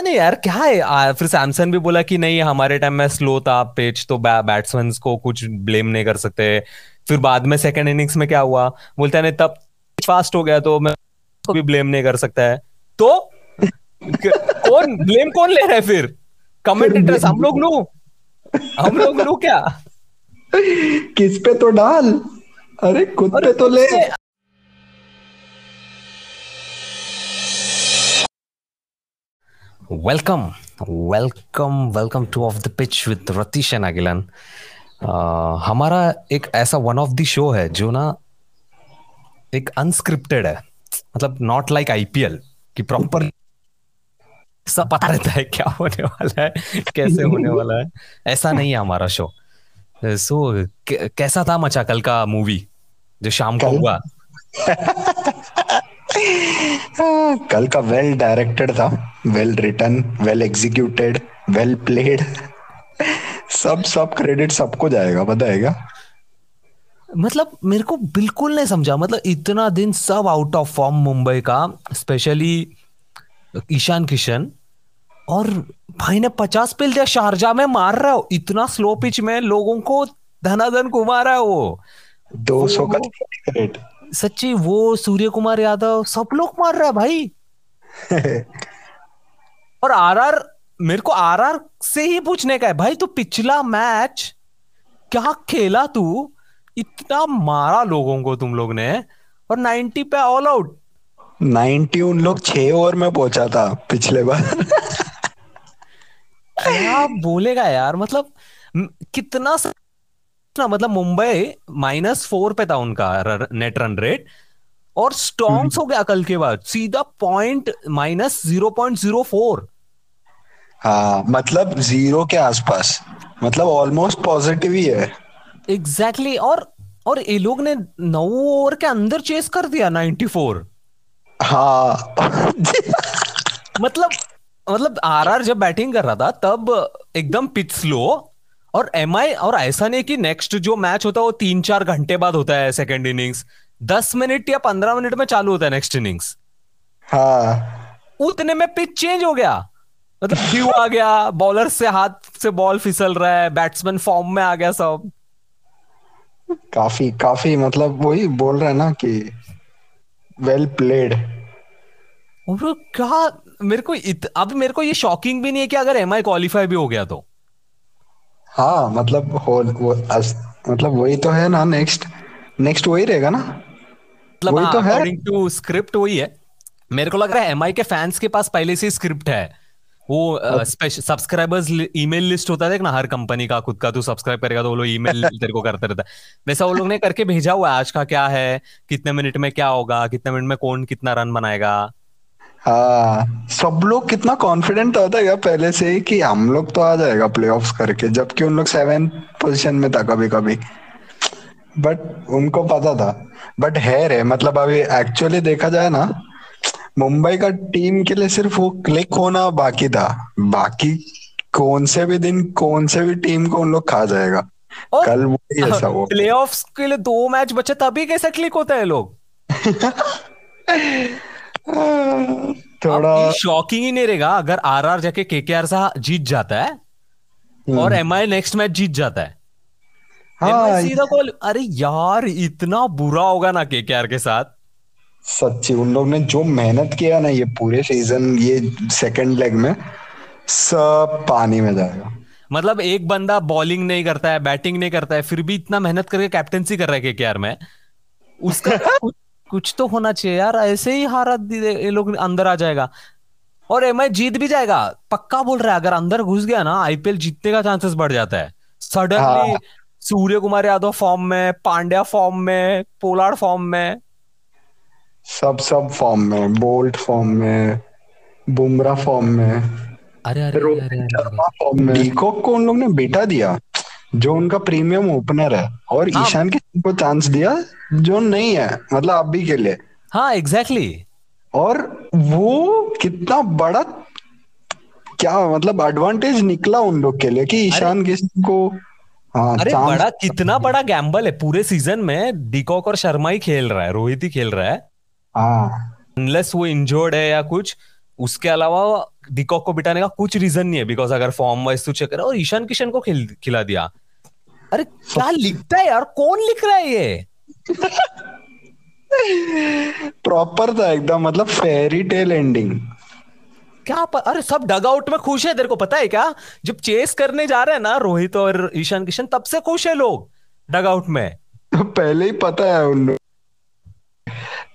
नहीं यार क्या है? आ, फिर सैमसन भी बोला कि नहीं हमारे टाइम में स्लो था पिच तो बैट्समैन को कुछ ब्लेम नहीं कर सकते। फिर बाद में सेकंड इनिंग्स में क्या हुआ? बोलते हैं तब फास्ट हो गया तो मैं उसको भी ब्लेम नहीं कर सकता है। तो कौन ब्लेम कौन ले रहा है फिर? कमेंटेटर्स हम लोग लो हम लोग लो क्या? किस पे तो डाल? अरे खुद पे तो ले। Welcome welcome welcome to off the pitch with Ratish and Agilan हमारा एक ऐसा वन ऑफ़ द शो है जो ना एक अनस्क्रिप्टेड है। मतलब नॉट लाइक आईपीएल कि प्रॉपर सब पता रहता है क्या होने वाला है कैसे होने वाला है। ऐसा नहीं है हमारा शो सो so, कैसा था मचा कल का मूवी जो शाम को हुआ। कल का वेल डायरेक्टेड था। Well written well executed well played सब सब क्रेडिट सबको जाएगा बताएगा मतलब मेरे को बिल्कुल नहीं समझा। मतलब इतना दिन सब आउट ऑफ़ फॉर्म मुंबई का स्पेशली ईशान किशन। और भाई ने पचास पिल दिया शारजा में मार रहा हो। इतना स्लो पिच में लोगों को धनाधन घुमा रहा है वो। दो सौ का रेट सच्ची वो सूर्य कुमार यादव सब लोग मार रहा है भाई। और आरआर मेरे को आरआर से ही पूछने का है भाई तू पिछला मैच क्या खेला तू? इतना मारा लोगों को तुम लोग ने और 90 पे ऑल आउट 90 उन लोग छह ओवर में पहुँचा था पिछले बार। क्या बोलेगा यार मतलब कितना ना मतलब मुंबई माइनस फोर पे था उनका नेट रन रेट और स्टॉन्ग्स हम्म। हो गया कल के बाद सीधा point minus zero point zero four हाँ मतलब ज़ीरो के आसपास। मतलब ऑलमोस्ट पॉजिटिव ही है। एग्जैक्टली exactly, और और ये लोग ने नौ ओवर के अंदर चेस कर दिया नाइनटी फोर हाँ। मतलब मतलब आरआर जब बैटिंग कर रहा था तब एकदम पिच स्लो और एमआई और ऐसा नहीं कि नेक्स्ट जो मैच होता है वो तीन चार घंटे बाद होता है सेकेंड इनिंग्स दस मिनट या पंद्रह मिनट में चालू होता है नेक्स्ट इनिंग्स हाँ। उतने में पिच चेंज हो गया। मतलब व्यू आ गया? बॉलर से हाथ से बॉल फिसल रहा है बैट्समैन फॉर्म में आ गया सब। काफ़ी काफ़ी मतलब वही बोल रहे हैं ना कि वेल प्लेड क्या मेरे को इत, अब मेरे को ये शॉकिंग भी नहीं है कि अगर एम क्वालिफाई भी हो गया तो। हाँ मतलब हो वो अस, मतलब वही तो है ना नेक्स्ट नेक्स्ट वही रहेगा ना। मतलब वही हाँ, तो है। अकॉर्डिंग टू स्क्रिप्ट वही है। मेरे को लग रहा है एमआई के फैंस के पास पहले से स्क्रिप्ट है। वो स्पेशल सब्सक्राइबर्स ईमेल लिस्ट होता है ना हर कंपनी का खुद का तू सब्सक्राइब करेगा तो वो लोग ईमेल तेरे को करते रहता है। वैसा वो लोग ने करके भेजा हुआ है आज का क्या है कितने मिनट में क्या होगा कितने मिनट में कौन कितना रन बनाएगा? हाँ सब लोग कितना कॉन्फिडेंट होता है पहले से ही कि हम लोग तो आ जाएगा प्लेऑफ्स करके जबकि उन लोग सेवन पोजीशन में था कभी कभी बट उनको पता था। बट है रे मतलब अभी एक्चुअली देखा जाए ना मुंबई का टीम के लिए सिर्फ़ वो क्लिक होना बाकी था। बाकी कौन से भी दिन कौन से भी टीम को उन लोग खा जाएगा। कल वो ही ऐसा वो प्लेऑफ्स के लिए दो मैच बचे तभी कैसा क्लिक होता है लोग? थोड़ा शॉकिंग ही नहीं रहेगा अगर आरआर जाके के आर सा जीत जाता है और एम आई नेक्स्ट मैच जीत जाता है। हाँ सीधा कॉल अरे यार इतना बुरा होगा ना के के केकेआर के साथ। सच्ची उन लोग ने जो मेहनत किया ना ये पूरे सीज़न ये सेकंड लेग में सब पानी में जाएगा। मतलब एक बंदा बॉलिंग नहीं करता है बैटिंग नहीं करता है फिर भी इतना मेहनत करके कैप्टनसी कर रहा है केकेआर में। उसका कुछ तो होना चाहिए यार ऐसे ही हारा ये लोग अंदर आ जाएगा। और एम जीत भी जाएगा पक्का बोल रहा है अगर अंदर घुस गया ना आईपीएल जीतने का चांसेस बढ़ जाता है। सडनली हाँ। सूर्य कुमार यादव फॉर्म में पांड्या फॉर्म में पोलार्ड फॉर्म में सब सब फॉर्म में बोल्ट फॉर्म में बुमरा फॉर्म में अरे अरे अरे, अरे, अरे, अरे, फॉर्म में। डीकॉक को उन लोग ने बेटा दिया जो उनका प्रीमियम ओपनर है। और हाँ, ईशान के को चांस दिया जो नहीं है मतलब अभी के लिए। हाँ एग्जैक्टली exactly. और वो कितना बड़ा क्या मतलब एडवांटेज निकला उन लोग के लिए कि ईशान किशन को हाँ, अरे बड़ा कितना बड़ा गैम्बल है। पूरे सीज़न में डिकॉक और शर्मा ही खेल रहा है रोहित ही खेल रहा हाँ। अनलेस वो इंजोर्ड है या कुछ उसके अलावा डिकॉक को बिठाने का कुछ रीजन नहीं है बिकॉज़ अगर फॉर्म वाइज तू चेक करा और ईशान किशन को खिल, खिला दिया। अरे क्या लिखता है यार? कौन लिख रहा है ये? प्रॉपर था एकदम मतलब फेरी टेल एंडिंग क्या प... अरे सब डग आउट में खुश है तेरे को पता है क्या? जब चेस करने जा रहे हैं ना रोहित और ईशान किशन तब से खुश है लोग डग आउट में। तो पहले ही पता है उन लोग।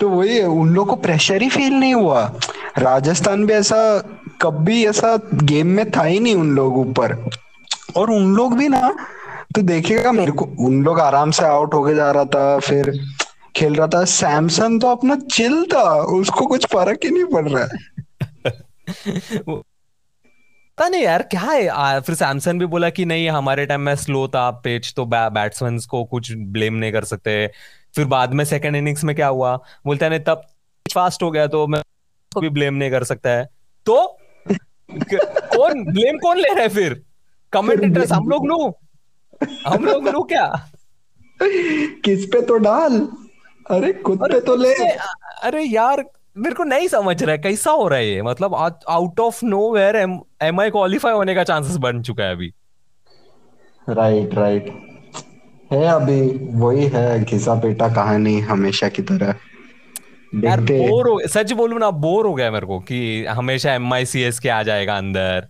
तो वही उन लोग को प्रेशर ही फील नहीं हुआ। राजस्थान भी ऐसा कभी ऐसा गेम में था ही नहीं उन लोग ऊपर। और उन लोग भी ना तो देखेगा मेरे को उन लोग आराम से आउट होके जा रहा था फिर खेल रहा था। सैमसन तो अपना चिल था उसको कुछ फ़र्क ही नहीं पड़ रहा है। पता नहीं यार क्या है? आ, फिर सैमसन भी बोला कि नहीं हमारे टाइम में स्लो था पिच तो बैट्समैन को कुछ ब्लेम नहीं कर सकते। फिर बाद में सेकंड इनिंग्स में क्या हुआ? बोलते हैं तब फास्ट हो गया तो मैं भी ब्लेम नहीं कर सकता है। तो कौन ब्लेम कौन ले रहा है फिर? कमेंटेटर्स हम लोग लो हम लोग लो क्या? किस पे तो डाल? अरे खुद पे तो ले। अरे यार मेरे को नहीं समझ रहा है कैसा हो रहा है ये? मतलब out of nowhere M I qualify होने का चांसेस बन चुका है अभी? राइट राइट है अभी वही है घिसा पेटा कहानी हमेशा की तरह यार बोर हो सच बोलू ना बोर हो गया मेरे को कि हमेशा एम आई सी एस के आ जाएगा अंदर।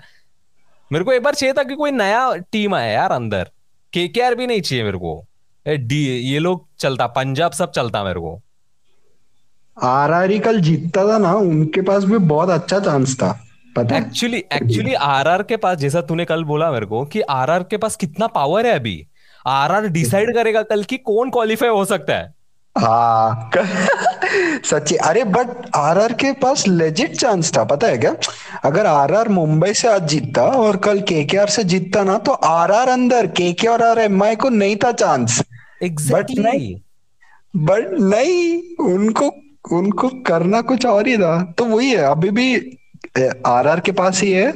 मेरे को एक बार चाहिए था कि कोई नया टीम आया यार अंदर। के के आर भी नहीं चाहिए मेरे को। डी ये लोग चलता पंजाब सब चलता मेरे को। आर आर कल जीतता था ना उनके पास भी बहुत अच्छा चांस था पता एक्चुअली एक्चुअली आर आर के पास जैसा तूने कल बोला मेरे को कि आर आर के पास कितना पावर है अभी। आर आर डिसाइड करेगा कल की कौन क्वालिफाई हो सकता है। हाँ सच्ची अरे बट आरआर के पास लेजिट चांस था पता है क्या? अगर आरआर मुंबई से आज जीतता और कल केकेआर से जीतता ना तो आरआर अंदर केके और आर एम आई को नहीं था चांस exactly. बट नहीं बट नहीं उनको उनको करना कुछ और ही था। तो वही है अभी भी आरआर के पास ही है।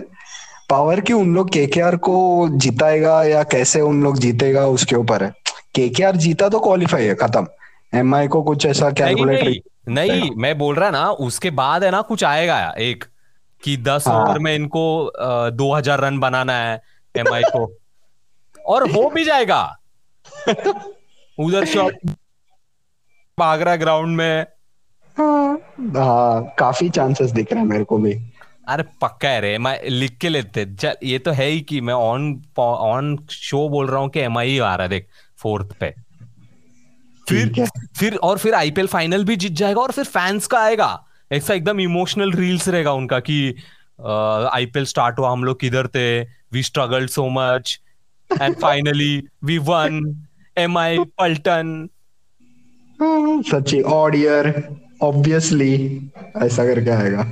पावर की उन लोग केकेआर को जिताएगा या कैसे उन लोग जीतेगा उसके ऊपर है? केकेआर जीता तो क्वालिफाई है खत्म। एम को कुछ ऐसा कैलकुलेटर नहीं, नहीं, नहीं मैं बोल रहा ना उसके बाद है ना कुछ आएगा एक कि दस हाँ। ओवर में इनको दो हज़ार रन बनाना है एमआई को। और हो भी जाएगा। उधर शॉट बागरा ग्राउंड में। हाँ, हाँ काफ़ी चांसेस दिख रहे हैं मेरे को भी। अरे पक्का है रे मैं लिख के लेते। चल ये तो है ही कि मैं ऑन ऑन शो बोल रहा हूँ कि एम आई आ रहा है देख फोर्थ पे। फिर फिर और फिर आईपीएल फाइनल भी जीत जाएगा और फिर फैंस का आएगा। ऐसा एकदम इमोशनल रील्स रहेगा उनका कि आईपीएल स्टार्ट हुआ हम लोग किधर थे? We struggle so much and finally we won M I Paltan. सच्ची ऑडियर ऑब्वियसली ऐसा करके आएगा।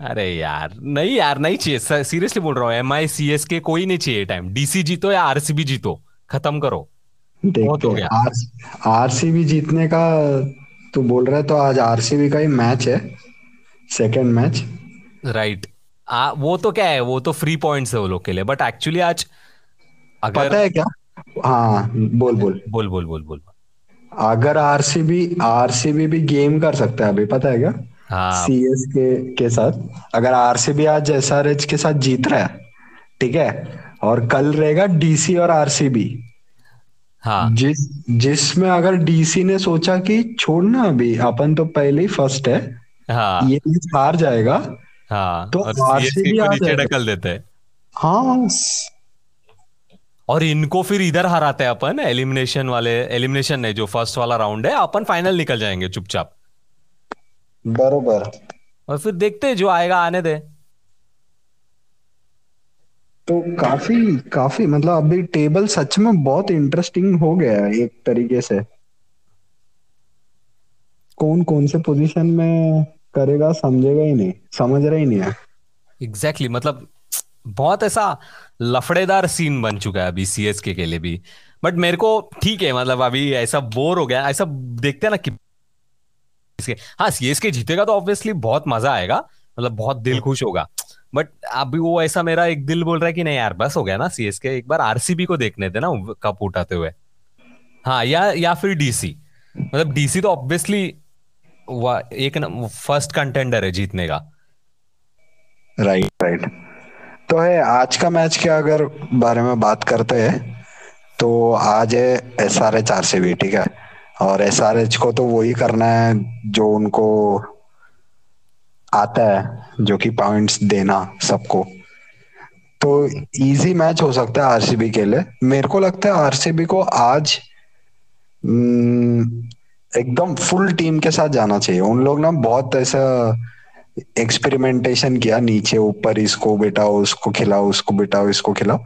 अरे यार नहीं यार नहीं चाहिए। सीरियसली बोल रहा हूँ एम आई सी एस के कोई नहीं चाहिए टाइम डीसी जीतो या आरसीबी जीतो? खत्म करो। बहुत हो गया। आरसीबी जीतने का तू बोल रहा है तो आज आरसीबी का ही मैच है सेकंड मैच राइट आ, वो तो क्या है वो तो फ्री पॉइंट्स है वो लोग के लिए बट एक्चुअली आज अगर पता है क्या? हाँ बोल बोल। बोल बोल बोल बोल। अगर आरसीबी आरसीबी भी गेम कर सकता है अभी पता है क्या? हाँ। सीएस के के साथ। अगर आरसीबी आज एस आर एच के साथ जीत रहा है ठीक है और कल रहेगा डीसी और आरसीबी हाँ। जिस जिसमें अगर डीसी ने सोचा कि छोड़ना अभी अपन तो पहले ही फ़र्स्ट है हाँ। ये हार जाएगा हाँ तो आरसीबी नीचे ढकल देते हाँ। और इनको फिर इधर हराते हैं अपन एलिमिनेशन वाले एलिमिनेशन नहीं जो फ़र्स्ट वाला राउंड है अपन फाइनल निकल जाएँगे चुपचाप। बरोबर. और फिर देखते जो आएगा आने दे। तो काफ़ी काफ़ी मतलब अभी टेबल सच में बहुत इंटरेस्टिंग हो गया है एक तरीके से। कौन कौन से पोजीशन में करेगा समझेगा ही नहीं समझ रहा ही नहीं है। एग्जैक्टली exactly, मतलब बहुत ऐसा लफड़ेदार सीन बन चुका है अभी सीएसके के लिए भी। बट मेरे को ठीक है मतलब अभी ऐसा बोर हो गया ऐसा देखते हैं ना कि हाँ सीएसके जीतेगा तो ऑब्वियसली बहुत मज़ा आएगा मतलब बहुत दिल हाँ। खुश होगा। बट अभी वो ऐसा मेरा एक दिल बोल रहा है कि नहीं यार बस हो गया ना सीएसके एक बार आरसीबी को देखने थे ना कप उठाते हुए। हाँ या या फिर डीसी मतलब डीसी तो ऑब्वियसली एक फ़र्स्ट कंटेंडर है जीतने का। राइट राइट तो है आज का मैच के अगर बारे में बात करते हैं तो आज है S R H R C B ठीक है? और एस आर एच को तो वही करना है जो उनको आता है जो कि पॉइंट्स देना सबको। तो इजी मैच हो सकता है आरसीबी के लिए। मेरे को लगता है आरसीबी को आज हम्म, एकदम फुल टीम के साथ जाना चाहिए। उन लोग ना बहुत ऐसा एक्सपेरिमेंटेशन किया नीचे ऊपर इसको बिठाओ उसको खिलाओ उसको बिठाओ इसको खिलाओ।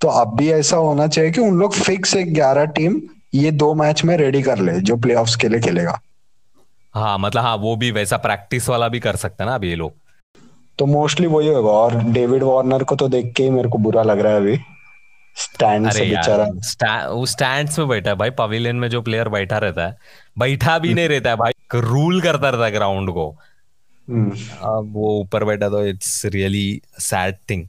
तो अब भी ऐसा होना चाहिए कि उन लोग फिक्स एक ग्यारह टीम ये दो मैच में रेडी कर ले जो प्ले के लिए खेलेगा। हाँ मतलब हाँ वो भी वैसा प्रैक्टिस वाला भी कर सकते हैं ना अभी ये लोग। तो मोस्टली वही होगा और डेविड वार्नर को तो देख के ही मेरे को बुरा लग रहा है अभी। स्टैंड से बेचारा। वो स्टैंड्स में बैठा है भाई पवेलियन में जो प्लेयर बैठा रहता है बैठा भी नहीं रहता है भाई रूल करता रहता है ग्राउंड को। हम्म। अब वो ऊपर बैठा तो it's really sad thing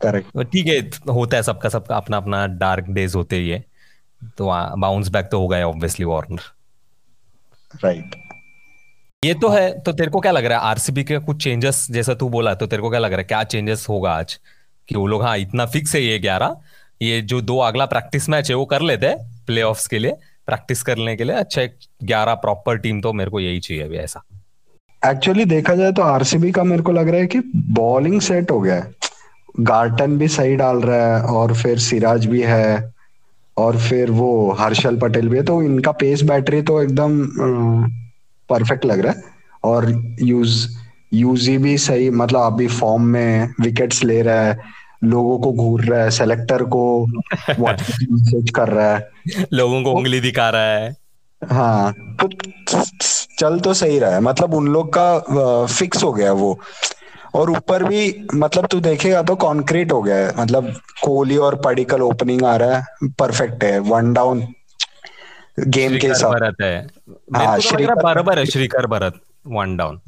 correct ठीक है होता है सबका सबका अपना अपना डार्क डेज़ होते ही है। तो बाउंस बैक तो होगा ऑब्वियसली वार्नर राइट ये तो है तो तेरे को क्या लग रहा है? आरसीबी के कुछ चेंजेस जैसा तू बोला तो तेरे को क्या लग रहा है? क्या चेंजेस होगा आज? कि वो लोग हाँ इतना फिक्स है ये ग्यारह। ये जो दो अगला प्रैक्टिस मैच है वो कर लेते हैं प्ले के लिए प्रैक्टिस करने के लिए। अच्छा एक ग्यारह प्रॉपर टीम तो मेरे को यही चाहिए अभी ऐसा। एक्चुअली देखा जाए तो आरसीबी का मेरे को लग रहा है कि बॉलिंग सेट हो गया है। गार्टन भी सही डाल रहा है और फिर सिराज भी है और फिर वो हर्षल पटेल भी है तो इनका पेस बैटरी तो एकदम परफेक्ट लग रहा है। और यूज़ यूजी भी सही मतलब अभी फॉर्म में विकेट्स ले रहा है लोगों को घूर रहा है सेलेक्टर को मैसेज कर रहा है। लोगों को उंगली दिखा रहा है। हाँ तो चल तो सही रहा है मतलब उन लोग का फिक्स हो गया वो। और ऊपर भी मतलब तू देखेगा तो कॉन्क्रीट हो गया है। मतलब कोहली और पडिकल ओपनिंग आ रहा है। परफेक्ट है। वन डाउन गेम के साथ। भरत है। हाँ तो श्रीकर बराबर है Srikar Bharat. One down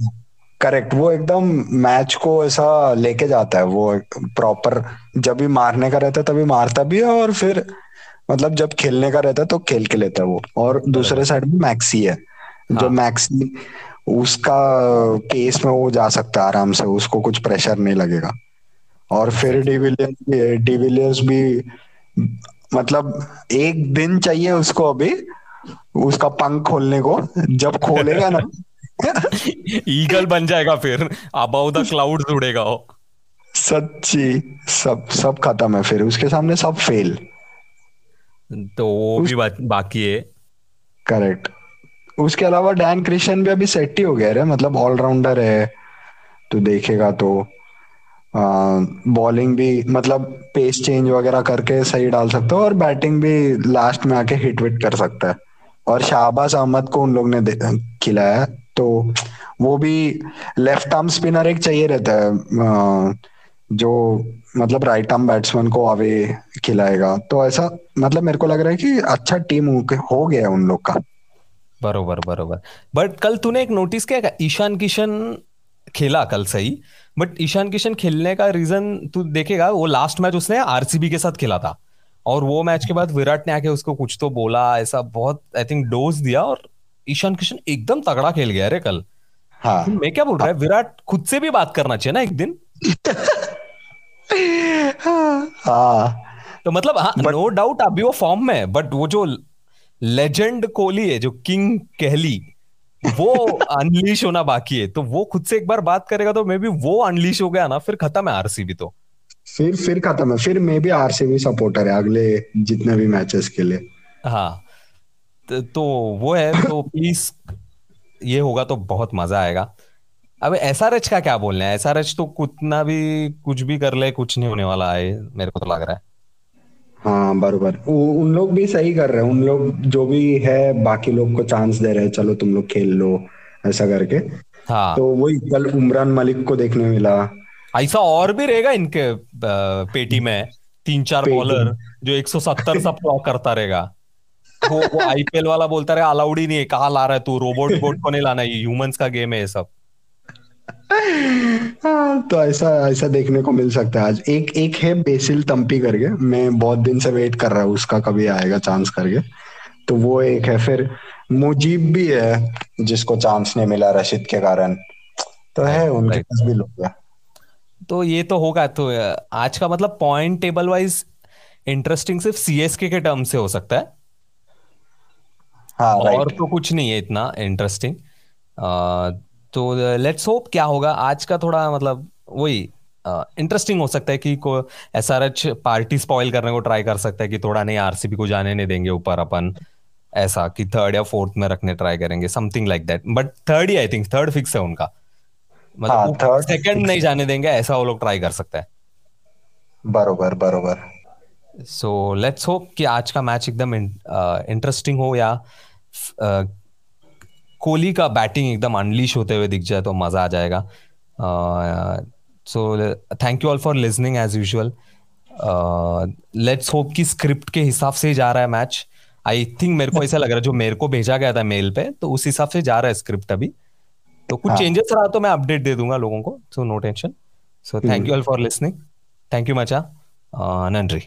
correct वो एकदम मैच को ऐसा लेके जाता है। वो प्रॉपर जब भी मारने का रहता है तभी मारता भी है और फिर मतलब जब खेलने का रहता है तो खेल के लेता है वो। और दूसरे साइड में मैक्सी है। हाँ. जो मैक्सी उसका केस में वो जा सकता है आराम से उसको कुछ प्रेशर नहीं लगेगा। और फिर डिविलियर्स भी डिविलियर्स भी मतलब एक दिन चाहिए उसको अभी उसका पंख खोलने को। जब खोलेगा ना ईगल बन जाएगा फिर। अबाउ द क्लाउड उड़ेगा वो। सच्ची सब सब खत्म है फिर। उसके सामने सब फेल तो वो भी बाकी है। करेक्ट उसके अलावा डैन क्रिशन भी अभी सेट ही हो गया है मतलब ऑलराउंडर है तो देखेगा तो। बॉलिंग भी मतलब पेस चेंज वगैरह करके सही डाल सकता है और बैटिंग भी लास्ट में आके हिट विट कर सकता है। और शाहबाज अहमद को उन लोग ने खिलाया तो वो भी लेफ़्ट आर्म स्पिनर एक चाहिए रहता है जो मतलब राइट आर्म बैट्समैन को अवे खिलाएगा। तो ऐसा मतलब मेरे को लग रहा है कि अच्छा टीम हो गया उन लोग का। बरोबर बरोबर. बट कल तूने एक नोटिस किया ईशान किशन खेला कल सही बट ईशान किशन खेलने का रीजन तू देखेगा वो लास्ट मैच उसने आरसीबी के साथ खेला था. और वो मैच के बाद विराट ने आके उसको कुछ तो बोला ऐसा बहुत आई थिंक डोज दिया और ईशान किशन एकदम तगड़ा खेल गया रे कल. हाँ. मैं क्या बोल रहा है? विराट खुद से भी बात करना चाहिए ना एक दिन. हाँ. तो मतलब हाँ नो डाउट अभी वो फॉर्म में है बट वो जो लेजेंड कोहली है जो किंग कहली वो अनलीश होना बाकी है। तो वो खुद से एक बार बात करेगा तो मे बी वो अनलीश हो गया ना फिर खत्म है आरसीबी तो। फिर फिर खत्म है। फिर मे बी आरसीबी सपोर्टर है अगले जितने भी मैचेस के लिए। हाँ तो, तो वो है तो प्लीज़ ये होगा तो बहुत मज़ा आएगा। अब एस आर एच का क्या बोलना है? एस आर एच तो कितना भी कुछ भी कर ले कुछ नहीं होने वाला है मेरे को तो लग रहा है। हाँ बरोबर। उन लोग भी सही कर रहे हैं। उन लोग जो भी है बाकी लोग को चांस दे रहे हैं चलो तुम लोग खेल लो ऐसा करके। हाँ। तो वही कल उमरान मलिक को देखने मिला। ऐसा और भी रहेगा इनके पेटी में? तीन चार बॉलर जो 170 सब क्लॉक करता रहेगा। वो वो आईपीएल वाला बोलता रहे अलाउड ही नहीं है कहा ला रहा है तू? रोबोट बोट को नहीं लाना है ह्यूमंस का गेम है ये सब। तो ऐसा ऐसा देखने को मिल सकता है आज। एक एक है बेसिल तंपी करके। मैं बहुत दिन से वेट कर रहा हूँ उसका कभी आएगा चांस करके। तो वो एक है फिर मुजीब भी है जिसको चांस नहीं मिला रशीद के कारण। तो है उनके पास भी लोग तो ये तो होगा तो आज का मतलब पॉइंट टेबल वाइज इंटरेस्टिंग सिर्फ़ सीएसके के टर्म से हो सकता है। हाँ, और तो कुछ नहीं है इतना इंटरेस्टिंग तो लेट्स होप क्या होगा? आज का थोड़ा मतलब वही इंटरेस्टिंग हो सकता है कि को S R H party spoil करने को ट्राई कर सकता है कि थोड़ा नहीं आरसीबी को जाने नहीं देंगे ऊपर अपन। ऐसा कि थर्ड या फोर्थ में रखने ट्राई करेंगे something like that but third he I think third fix है उनका। मतलब हाँ, सेकंड नहीं जाने देंगे ऐसा वो लोग ट्राई कर सकते हैं। बरोबर बरोबर। सो लेट्स होप कि आज का मैच एकदम इंटरेस्टिंग हो या कोहली का बैटिंग एकदम अनलीश होते हुए दिख जाए तो मज़ा आ जाएगा। So thank you all for listening as usual let's hope कि स्क्रिप्ट के हिसाब से जा रहा है मैच आई थिंक मेरे को ऐसा लग रहा है जो मेरे को भेजा गया था मेल पे तो उस हिसाब से जा रहा है स्क्रिप्ट अभी। तो कुछ चेंजेस हाँ. रहा तो मैं अपडेट दे दूँगा लोगों को so no tension so thank you all for listening thank you मचा नंड्री